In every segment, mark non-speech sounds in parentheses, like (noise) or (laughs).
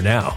now.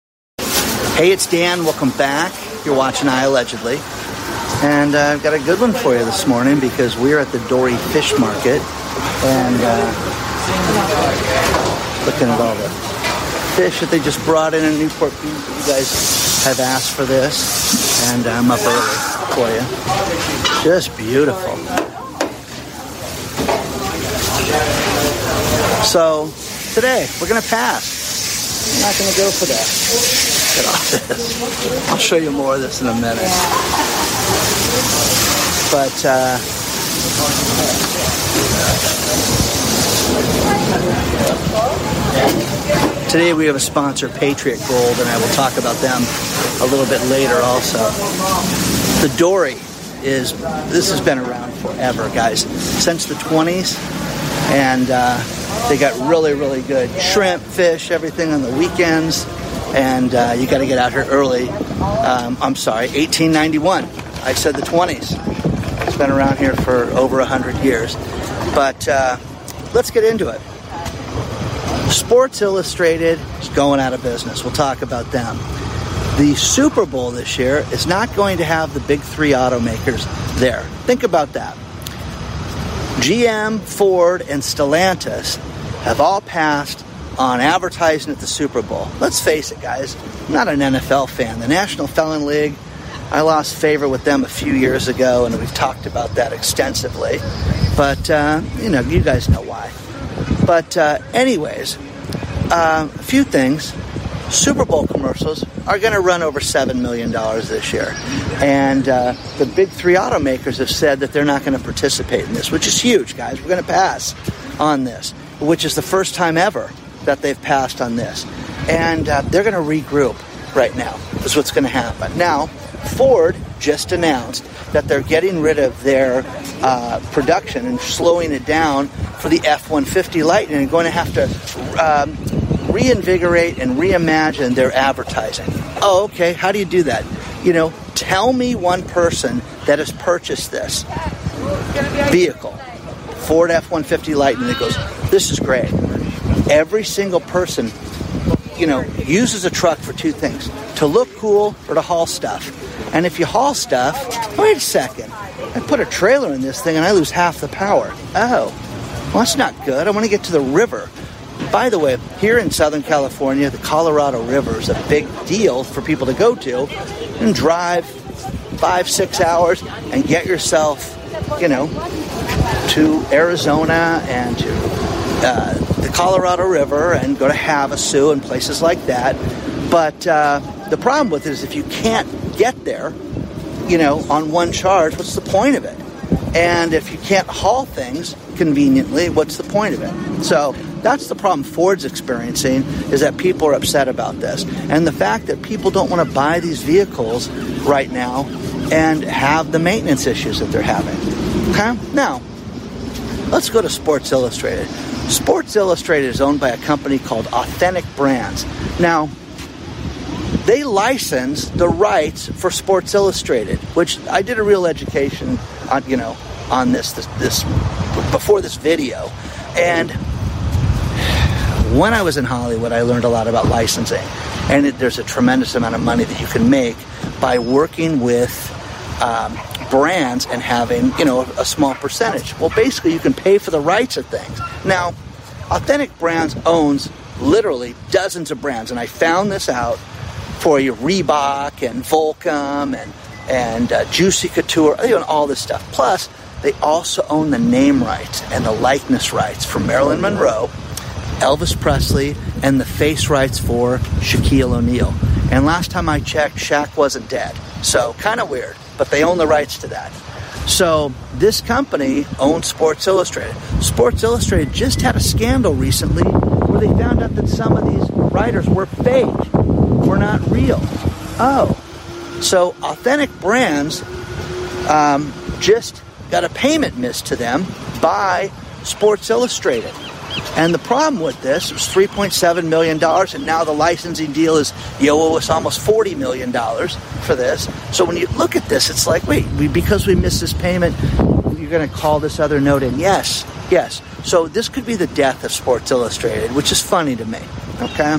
Hey, it's Dan. Welcome back. You're watching iAllegedly. And uh, I've got a good one for you this morning because we're at the Dory Fish Market and uh, looking at all the fish that they just brought in in Newport Beach. You guys have asked for this, and I'm up early for you. Just beautiful. So today we're gonna pass. I'm not gonna go for that. Get off this. I'll show you more of this in a minute. But uh, today we have a sponsor, Patriot Gold, and I will talk about them a little bit later also. The Dory is this has been around forever, guys, since the 20s, and uh, they got really, really good shrimp, fish, everything on the weekends, and uh, you got to get out here early. Um, I'm sorry, 1891. I said the 20s. It's been around here for over 100 years, but uh, let's get into it. Sports Illustrated is going out of business. We'll talk about them. The Super Bowl this year is not going to have the big three automakers there. Think about that. GM, Ford, and Stellantis have all passed on advertising at the Super Bowl. Let's face it, guys, I'm not an NFL fan. The National Felon League, I lost favor with them a few years ago, and we've talked about that extensively. But, uh, you know, you guys know why. But, uh, anyways, uh, a few things. Super Bowl commercials are going to run over $7 million this year. And uh, the big three automakers have said that they're not going to participate in this, which is huge, guys. We're going to pass on this, which is the first time ever that they've passed on this. And uh, they're going to regroup right now, is what's going to happen. Now, Ford just announced that they're getting rid of their uh, production and slowing it down for the F 150 Lightning and going to have to um, reinvigorate and reimagine their advertising. Oh, okay. How do you do that? You know, tell me one person that has purchased this vehicle, Ford F 150 Lightning, that goes, This is great. Every single person, you know, uses a truck for two things to look cool or to haul stuff. And if you haul stuff, wait a second. I put a trailer in this thing and I lose half the power. Oh, well, that's not good. I want to get to the river. By the way, here in Southern California, the Colorado River is a big deal for people to go to and drive five, six hours and get yourself, you know, to Arizona and to uh, the Colorado River and go to Havasu and places like that. But uh, the problem with it is if you can't get there, you know, on one charge, what's the point of it? And if you can't haul things conveniently, what's the point of it? So that's the problem Ford's experiencing is that people are upset about this. And the fact that people don't want to buy these vehicles right now and have the maintenance issues that they're having. Okay? Now, let's go to Sports Illustrated. Sports Illustrated is owned by a company called Authentic Brands. Now, they license the rights for Sports Illustrated, which I did a real education on, you know, on this, this, this before this video. And when I was in Hollywood, I learned a lot about licensing. And it, there's a tremendous amount of money that you can make by working with um, brands and having, you know, a, small percentage. Well, basically, you can pay for the rights of things. Now, Authentic Brands owns literally dozens of brands, and I found this out for you Reebok and Volcom and and uh, Juicy Couture, they own all this stuff. Plus, they also own the name rights and the likeness rights for Marilyn Monroe, Elvis Presley, and the face rights for Shaquille O'Neal. And last time I checked, Shaq wasn't dead. So, kind of weird, but they own the rights to that. So, this company owns Sports Illustrated. Sports Illustrated just had a scandal recently where they found out that some of these writers were fake. were not real. Oh, so authentic brands um, just got a payment missed to them by Sports Illustrated. And the problem with this was $3.7 million, and now the licensing deal is you owe us almost $40 million for this. So when you look at this, it's like, wait, we, because we missed this payment, you're going to call this other note in? Yes, yes. So this could be the death of Sports Illustrated, which is funny to me. Okay?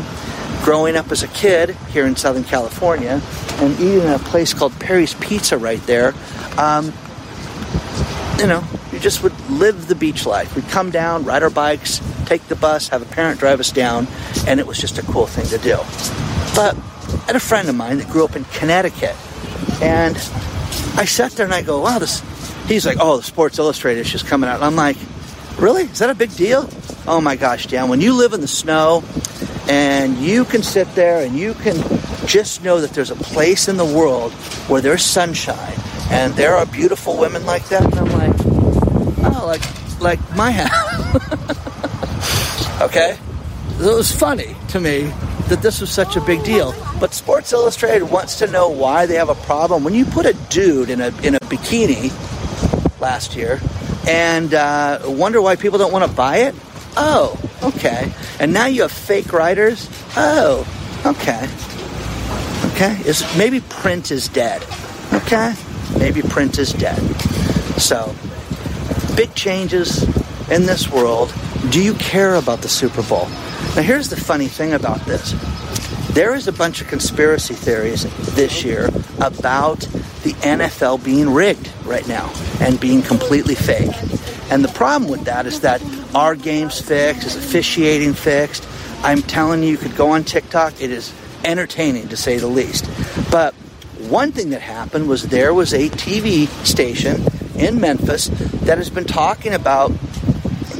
Growing up as a kid here in Southern California and eating at a place called Perry's Pizza right there, um, you know, you just would live the beach life. We'd come down, ride our bikes, take the bus, have a parent drive us down, and it was just a cool thing to do. But I had a friend of mine that grew up in Connecticut, and I sat there and I go, wow, this. He's like, oh, the Sports Illustrated is just coming out. And I'm like, really? Is that a big deal? Oh my gosh, Dan, when you live in the snow and you can sit there and you can just know that there's a place in the world where there's sunshine and there are beautiful women like that, and I'm like, like like my house. (laughs) okay, it was funny to me that this was such a big deal. But Sports Illustrated wants to know why they have a problem when you put a dude in a in a bikini last year, and uh, wonder why people don't want to buy it. Oh, okay. And now you have fake writers. Oh, okay. Okay, is maybe print is dead. Okay, maybe print is dead. So, big changes in this world. Do you care about the Super Bowl? Now, here's the funny thing about this. There is a bunch of conspiracy theories this year about the NFL being rigged right now and being completely fake. And the problem with that is that our game's fixed, is officiating fixed. I'm telling you, you could go on TikTok. It is entertaining to say the least. But one thing that happened was there was a TV station in Memphis that has been talking about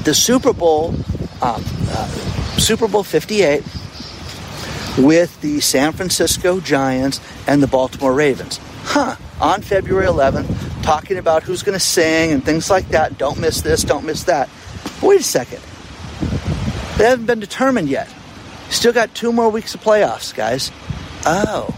the Super Bowl, um, uh, Super Bowl 58, with the San Francisco Giants and the Baltimore Ravens. Huh, on February 11th, talking about who's going to sing and things like that. Don't miss this, don't miss that. Wait a second. They haven't been determined yet. Still got two more weeks of playoffs, guys. Oh,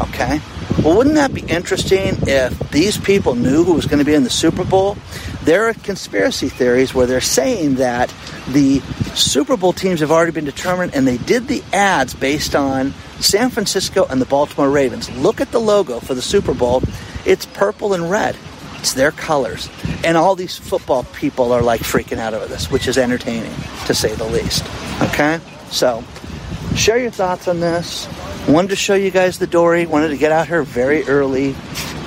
okay. Well, wouldn't that be interesting if these people knew who was going to be in the Super Bowl? There are conspiracy theories where they're saying that the Super Bowl teams have already been determined and they did the ads based on San Francisco and the Baltimore Ravens. Look at the logo for the Super Bowl. It's purple and red. It's their colors. And all these football people are like freaking out over this, which is entertaining to say the least. Okay? So, share your thoughts on this. Wanted to show you guys the dory. Wanted to get out here very early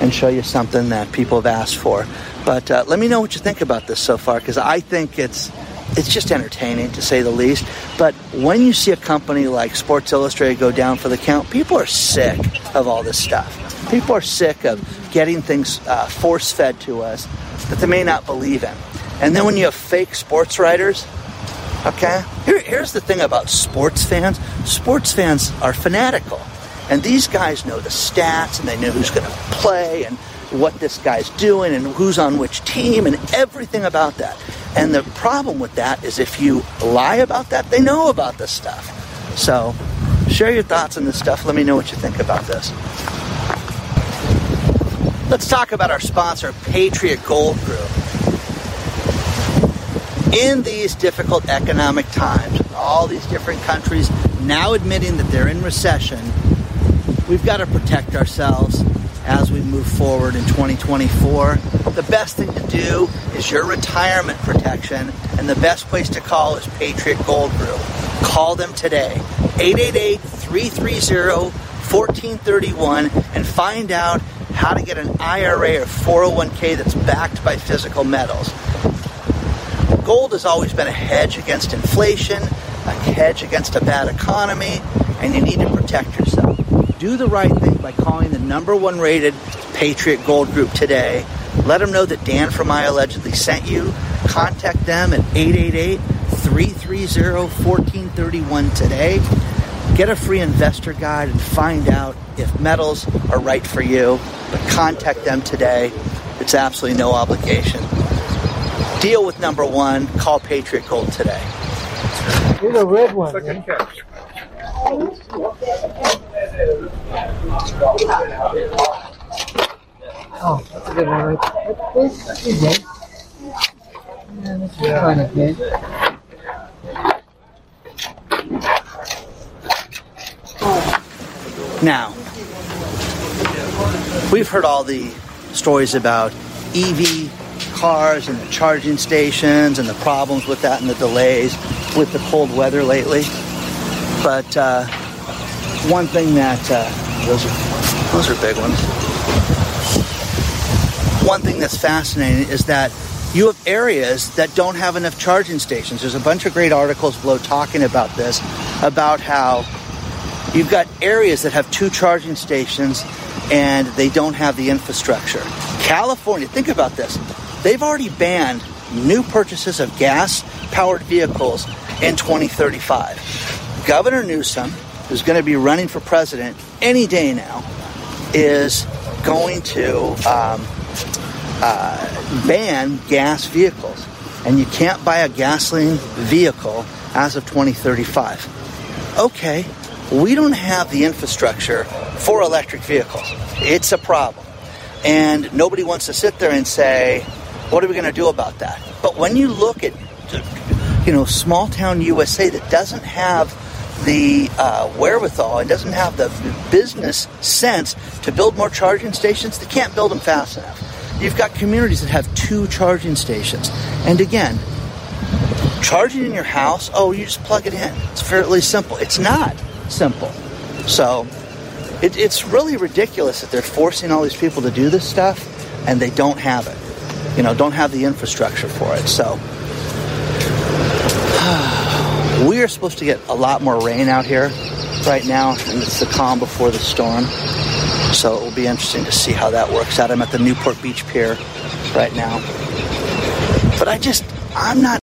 and show you something that people have asked for. But uh, let me know what you think about this so far, because I think it's it's just entertaining to say the least. But when you see a company like Sports Illustrated go down for the count, people are sick of all this stuff. People are sick of getting things uh, force fed to us that they may not believe in. And then when you have fake sports writers, okay, here's the thing about sports fans sports fans are fanatical. And these guys know the stats and they know who's going to play and what this guy's doing and who's on which team and everything about that. And the problem with that is if you lie about that, they know about this stuff. So share your thoughts on this stuff. Let me know what you think about this. Let's talk about our sponsor, Patriot Gold Group. In these difficult economic times, all these different countries now admitting that they're in recession, we've got to protect ourselves as we move forward in 2024. The best thing to do is your retirement protection, and the best place to call is Patriot Gold Group. Call them today, 888 330 1431, and find out how to get an IRA or 401k that's backed by physical metals. Gold has always been a hedge against inflation, a hedge against a bad economy, and you need to protect yourself. Do the right thing by calling the number one rated Patriot Gold Group today. Let them know that Dan from iAllegedly sent you. Contact them at 888 330 1431 today. Get a free investor guide and find out if metals are right for you. But contact them today. It's absolutely no obligation. Deal with number one. Call Patriot Gold today. Here's a red one. Oh, that's a good one right there. He's dead. Yeah, this is kind of good. Now, we've heard all the stories about EV cars and the charging stations and the problems with that and the delays with the cold weather lately. But uh, one thing that uh, those are those are big ones. One thing that's fascinating is that you have areas that don't have enough charging stations. There's a bunch of great articles below talking about this, about how you've got areas that have two charging stations and they don't have the infrastructure. California, think about this. They've already banned new purchases of gas powered vehicles in 2035. Governor Newsom, who's going to be running for president any day now, is going to um, uh, ban gas vehicles. And you can't buy a gasoline vehicle as of 2035. Okay, we don't have the infrastructure for electric vehicles. It's a problem. And nobody wants to sit there and say, what are we going to do about that? But when you look at, you know, small town USA that doesn't have the uh, wherewithal and doesn't have the business sense to build more charging stations, they can't build them fast enough. You've got communities that have two charging stations. And again, charging in your house, oh, you just plug it in. It's fairly simple. It's not simple. So it, it's really ridiculous that they're forcing all these people to do this stuff and they don't have it. You know, don't have the infrastructure for it. So (sighs) we are supposed to get a lot more rain out here right now, and it's the calm before the storm. So it will be interesting to see how that works out. I'm at the Newport Beach Pier right now. But I just, I'm not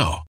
now.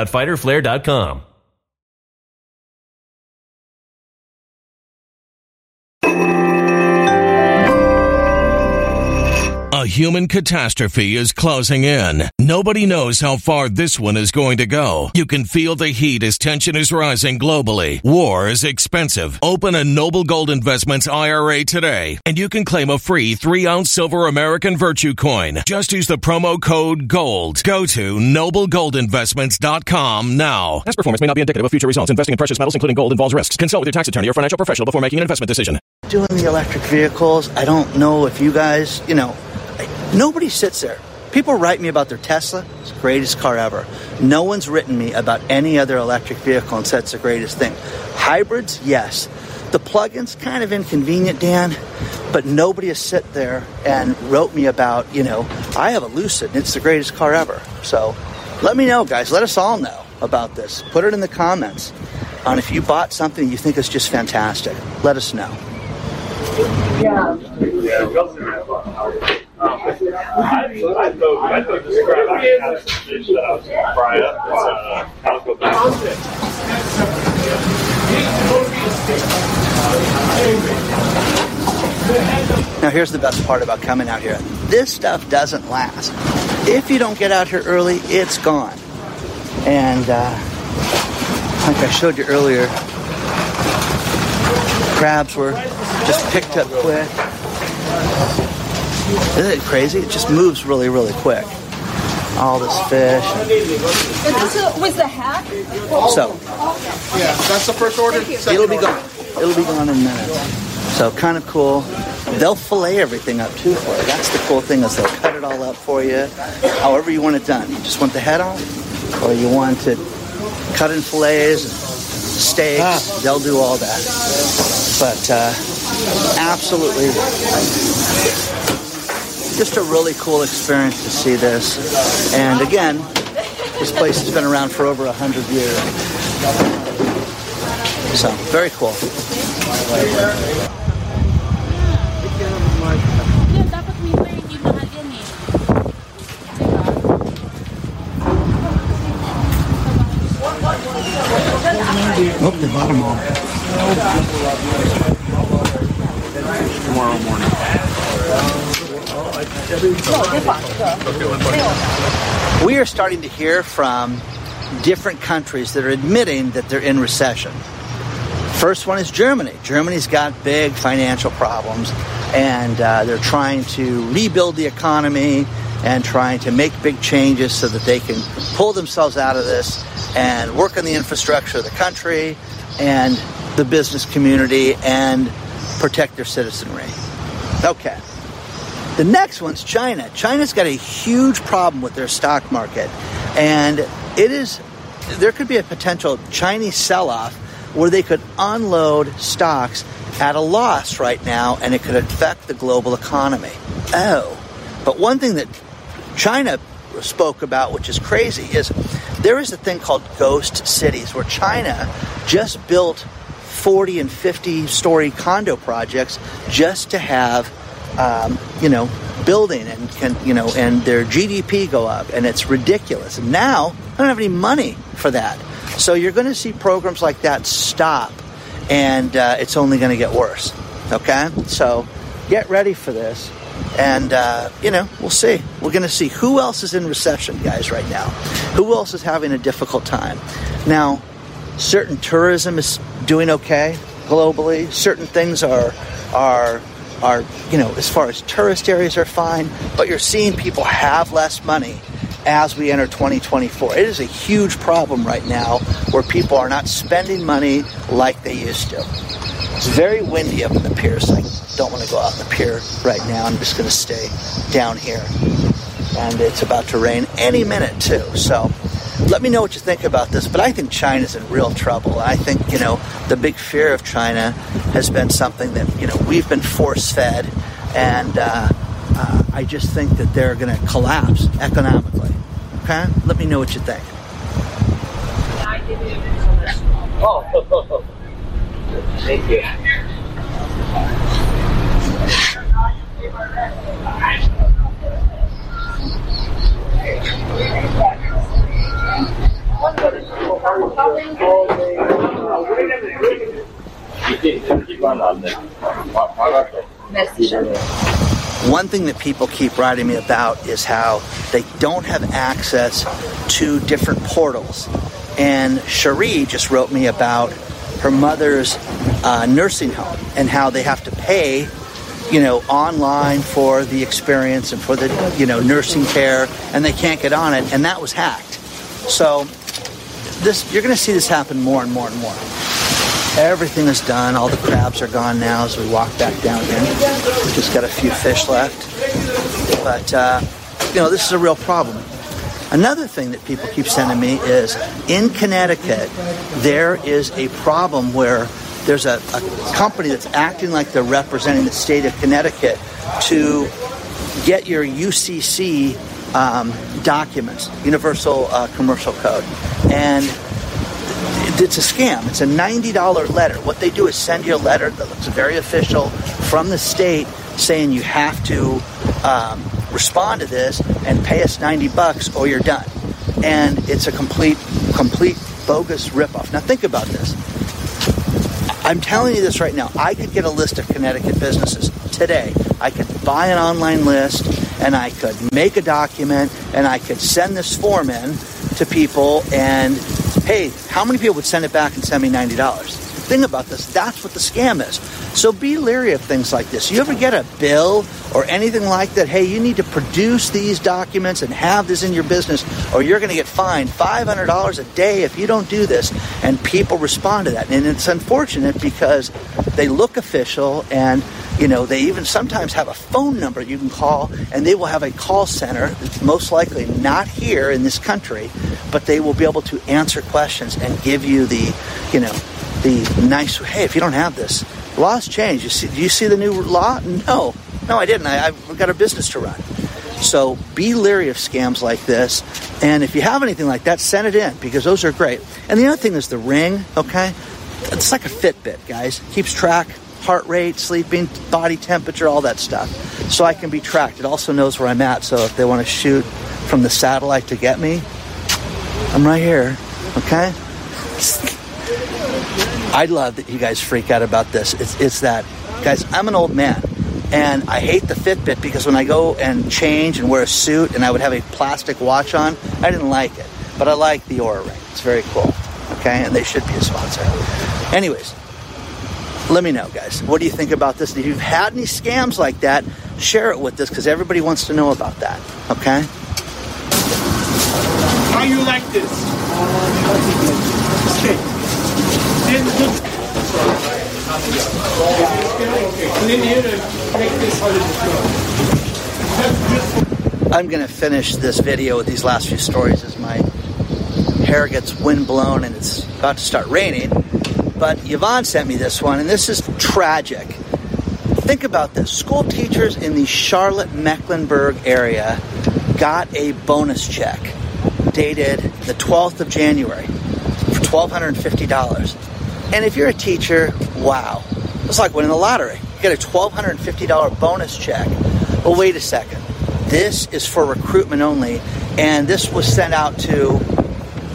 A human catastrophe is closing in. Nobody knows how far this one is going to go. You can feel the heat as tension is rising globally. War is expensive. Open a Noble Gold Investments IRA today, and you can claim a free three ounce silver American Virtue coin. Just use the promo code GOLD. Go to noblegoldinvestments.com now. Past performance may not be indicative of future results. Investing in precious metals, including gold, involves risks. Consult with your tax attorney or financial professional before making an investment decision. Doing the electric vehicles, I don't know if you guys, you know, nobody sits there. People write me about their Tesla. It's the greatest car ever. No one's written me about any other electric vehicle and said it's the greatest thing. Hybrids, yes. The plug-ins, kind of inconvenient, Dan, but nobody has sit there and wrote me about, you know, I have a Lucid and it's the greatest car ever. So let me know, guys. Let us all know about this. Put it in the comments on if you bought something you think is just fantastic. Let us know. Yeah. I thought, up. Now, here's the best part about coming out here this stuff doesn't last. If you don't get out here early, it's gone. And uh, like I showed you earlier, crabs were just picked up quick. Isn't it crazy? It just moves really, really quick. All this fish. Is this with the hat? So, Yeah, that's the first order. it'll be gone. It'll be gone in minutes. So kind of cool. They'll fillet everything up too for you. That's the cool thing is they'll cut it all up for you, however you want it done. You just want the head on, or you want it cut in fillets, steaks. They'll do all that. But uh, absolutely, just a really cool experience to see this. And again, this place has been around for over a hundred years. So very cool. Oh, the bottom off. Tomorrow morning. We are starting to hear from different countries that are admitting that they're in recession. First one is Germany. Germany's got big financial problems, and uh, they're trying to rebuild the economy and trying to make big changes so that they can pull themselves out of this and work on the infrastructure of the country and the business community and protect their citizenry. Okay. The next one's China. China's got a huge problem with their stock market, and it is there could be a potential Chinese sell-off where they could unload stocks at a loss right now, and it could affect the global economy. Oh, but one thing that China spoke about, which is crazy, is there is a thing called ghost cities where China just built 40 and 50 story condo projects just to have um, you know, building and can, you know, and their GDP go up, and it's ridiculous. And now I don't have any money for that, so you're going to see programs like that stop, and uh, it's only going to get worse. Okay, so get ready for this, and uh, you know, we'll see. We're going to see who else is in recession, guys, right now. Who else is having a difficult time? Now, certain tourism is doing okay globally. Certain things are are are you know as far as tourist areas are fine, but you're seeing people have less money as we enter 2024. It is a huge problem right now where people are not spending money like they used to. It's very windy up in the pier, so I don't want to go out in the pier right now. I'm just going to stay down here. And it's about to rain any minute, too. So let me know what you think about this. But I think China's in real trouble. I think, you know, the big fear of China has been something that, you know, we've been force fed. And uh, uh, I just think that they're going to collapse economically. Okay? Let me know what you think. Oh, thank you. Merci, one thing that people keep writing me about is how they don't have access to different portals. And Cherie just wrote me about her mother's uh, nursing home and how they have to pay, you know, online for the experience and for the, you know, nursing care, and they can't get on it, and that was hacked. So this, you're going to see this happen more and more and more. Everything is done. All the crabs are gone now as we walk back down here. We've just got a few fish left. But, uh, you know, this is a real problem. Another thing that people keep sending me is in Connecticut, there is a problem where there's a, a company that's acting like they're representing the state of Connecticut to get your UCC um, documents, Universal uh, Commercial Code. And it's a scam. It's a $90 letter. What they do is send you a letter that looks very official from the state saying you have to um, respond to this and pay us 90 bucks or you're done. And it's a complete, complete bogus ripoff. Now think about this. I'm telling you this right now. I could get a list of Connecticut businesses today. I could buy an online list and I could make a document and I could send this form in to people and hey, how many people would send it back and send me $90? Think about this. That's what the scam is. So be leery of things like this. You ever get a bill or anything like that? Hey, you need to produce these documents and have this in your business, or you're going to get fined $500 a day if you don't do this. And people respond to that. And it's unfortunate because they look official and you know, they even sometimes have a phone number you can call, and they will have a call center that's most likely not here in this country, but they will be able to answer questions and give you the, you know, the nice. Hey, if you don't have this, laws change. You see? Do you see the new law? No, no, I didn't. I, I've got a business to run. So be leery of scams like this. And if you have anything like that, send it in because those are great. And the other thing is the ring, okay? It's like a Fitbit, guys. Keeps track heart rate, sleeping, body temperature, all that stuff. So I can be tracked. It also knows where I'm at. So if they want to shoot from the satellite to get me, I'm right here. Okay? I love that you guys freak out about this. It's, it's that, guys, I'm an old man. And I hate the Fitbit because when I go and change and wear a suit and I would have a plastic watch on, I didn't like it. But I like the Oura Ring. It's very cool. Okay? And they should be a sponsor. Anyways, let me know, guys. What do you think about this? If you've had any scams like that, share it with us because everybody wants to know about that. Okay? How you like this? Okay. Then look. And then here uh, to make this harder I'm going to finish this video with these last few stories as my hair gets wind blown and it's about to start raining. But Yvonne sent me this one, and this is tragic. Think about this school teachers in the Charlotte Mecklenburg area got a bonus check dated the 12th of January for $1,250. And if you're a teacher, wow, it's like winning the lottery. You get a $1,250 bonus check. But wait a second. This is for recruitment only, and this was sent out to,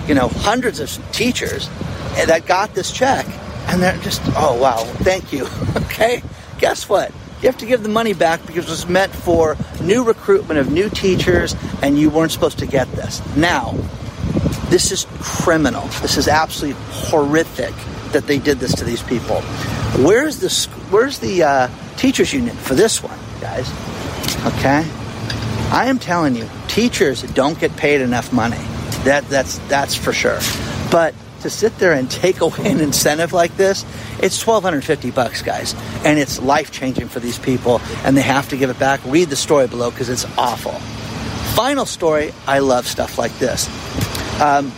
you know, hundreds of teachers that got this check. And they're just, oh, wow, thank you. (laughs) okay? Guess what? You have to give the money back because it was meant for new recruitment of new teachers, and you weren't supposed to get this. Now, this is criminal. This is absolutely horrific that they did this to these people. Where's the Where's the uh, teachers union for this one, guys? Okay, I am telling you, teachers don't get paid enough money. That that's that's for sure. But to sit there and (laughs) take away an incentive like this, it's 1250 bucks, guys. And it's life changing for these people, and they have to give it back. Read the story below because it's awful. Final story I love stuff like this. Um,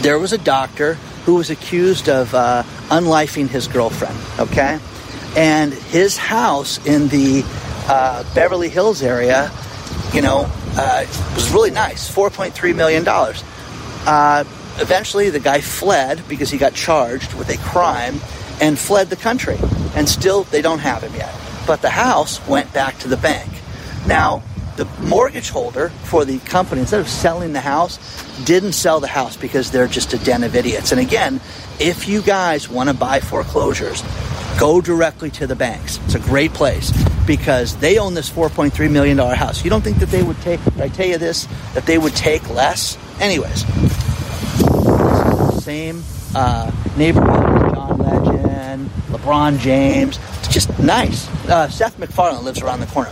there was a doctor who was accused of uh, unlifing his girlfriend, okay? And his house in the uh, Beverly Hills area, you know, uh, was really nice $4.3 million. Uh, eventually the guy fled because he got charged with a crime and fled the country. And still, they don't have him yet. But the house went back to the bank. Now, the mortgage holder for the company, instead of selling the house, didn't sell the house because they're just a den of idiots. And again, if you guys want to buy foreclosures, Go directly to the banks. It's a great place because they own this $4.3 million house. You don't think that they would take, I tell you this, that they would take less? Anyways, same uh, neighborhood as John Legend, LeBron James. It's just nice. Uh, Seth MacFarlane lives around the corner.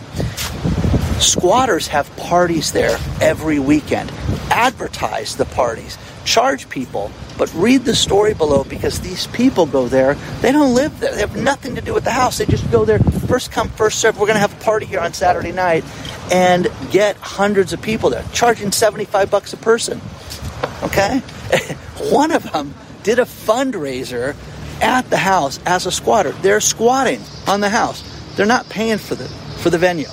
Squatters have parties there every weekend. Advertise the parties. Charge people, but read the story below because these people go there. They don't live there. They have nothing to do with the house. They just go there first come, first serve. We're going to have a party here on Saturday night and get hundreds of people there, charging 75 bucks a person. Okay? (laughs) One of them did a fundraiser at the house as a squatter. They're squatting on the house. They're not paying for the for the venue.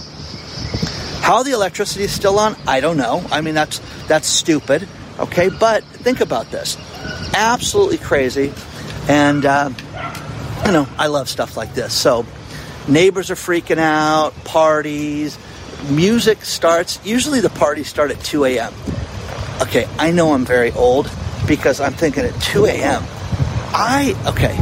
How the electricity is still on, I don't know. I mean that's that's stupid. Okay, but think about this. Absolutely crazy. And uh, you know, I love stuff like this. So neighbors are freaking out, parties, music starts. Usually the parties start at 2 a.m. Okay, I know I'm very old because I'm thinking at 2 a.m. I okay,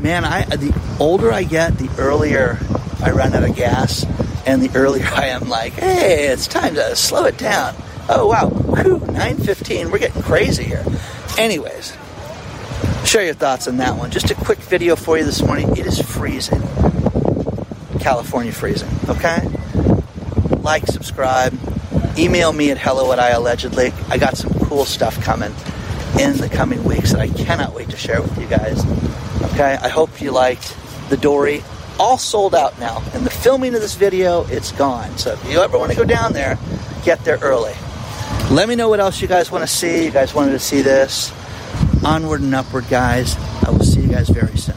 man. I the older I get, the earlier I run out of gas, and the earlier (laughs) I am like, hey, it's time to slow it down. Oh wow, Whew, 9:15. We're getting crazy here. Anyways, share your thoughts on that one. Just a quick video for you this morning. It is freezing. California freezing. Okay. Like, subscribe, email me at hello at iAllegedly. I got some cool stuff coming in the coming weeks that I cannot wait to share with you guys. Okay, I hope you liked the Dory. All sold out now. And the filming of this video, it's gone. So if you ever want to go down there, get there early. Let me know what else you guys want to see. You guys wanted to see this. Onward and upward, guys. I will see you guys very soon.